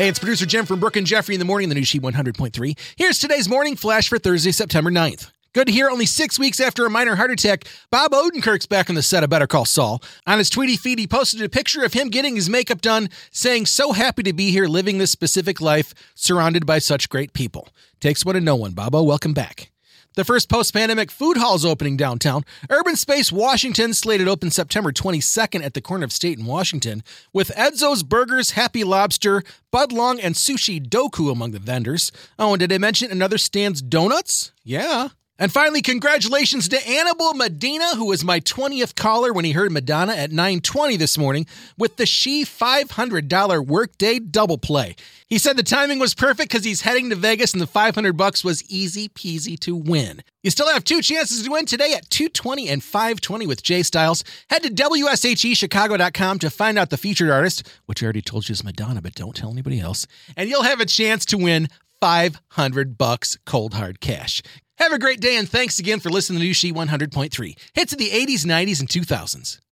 Hey, it's producer Jim from Brooke and Jeffrey in the morning, the new She 100.3. Here's today's morning flash for Thursday, September 9th. Good to hear only six weeks after a minor heart attack, Bob Odenkirk's back on the set of Better Call Saul. On his Tweety feed, he posted a picture of him getting his makeup done, saying, So happy to be here living this specific life, surrounded by such great people. Takes one to know one, Bobo. Welcome back. The first post pandemic food hall is opening downtown. Urban Space Washington slated open September 22nd at the corner of State and Washington, with Edzo's Burgers, Happy Lobster, Budlong, and Sushi Doku among the vendors. Oh, and did I mention another Stan's donuts? Yeah. And finally, congratulations to Annabelle Medina, who was my 20th caller when he heard Madonna at 920 this morning with the She $500 workday double play. He said the timing was perfect because he's heading to Vegas and the 500 bucks was easy peasy to win. You still have two chances to win today at 220 and 520 with Jay Styles. Head to WSHEChicago.com to find out the featured artist, which I already told you is Madonna, but don't tell anybody else. And you'll have a chance to win 500 bucks cold hard cash. Have a great day and thanks again for listening to New She 100.3. Hits of the 80s, 90s, and 2000s.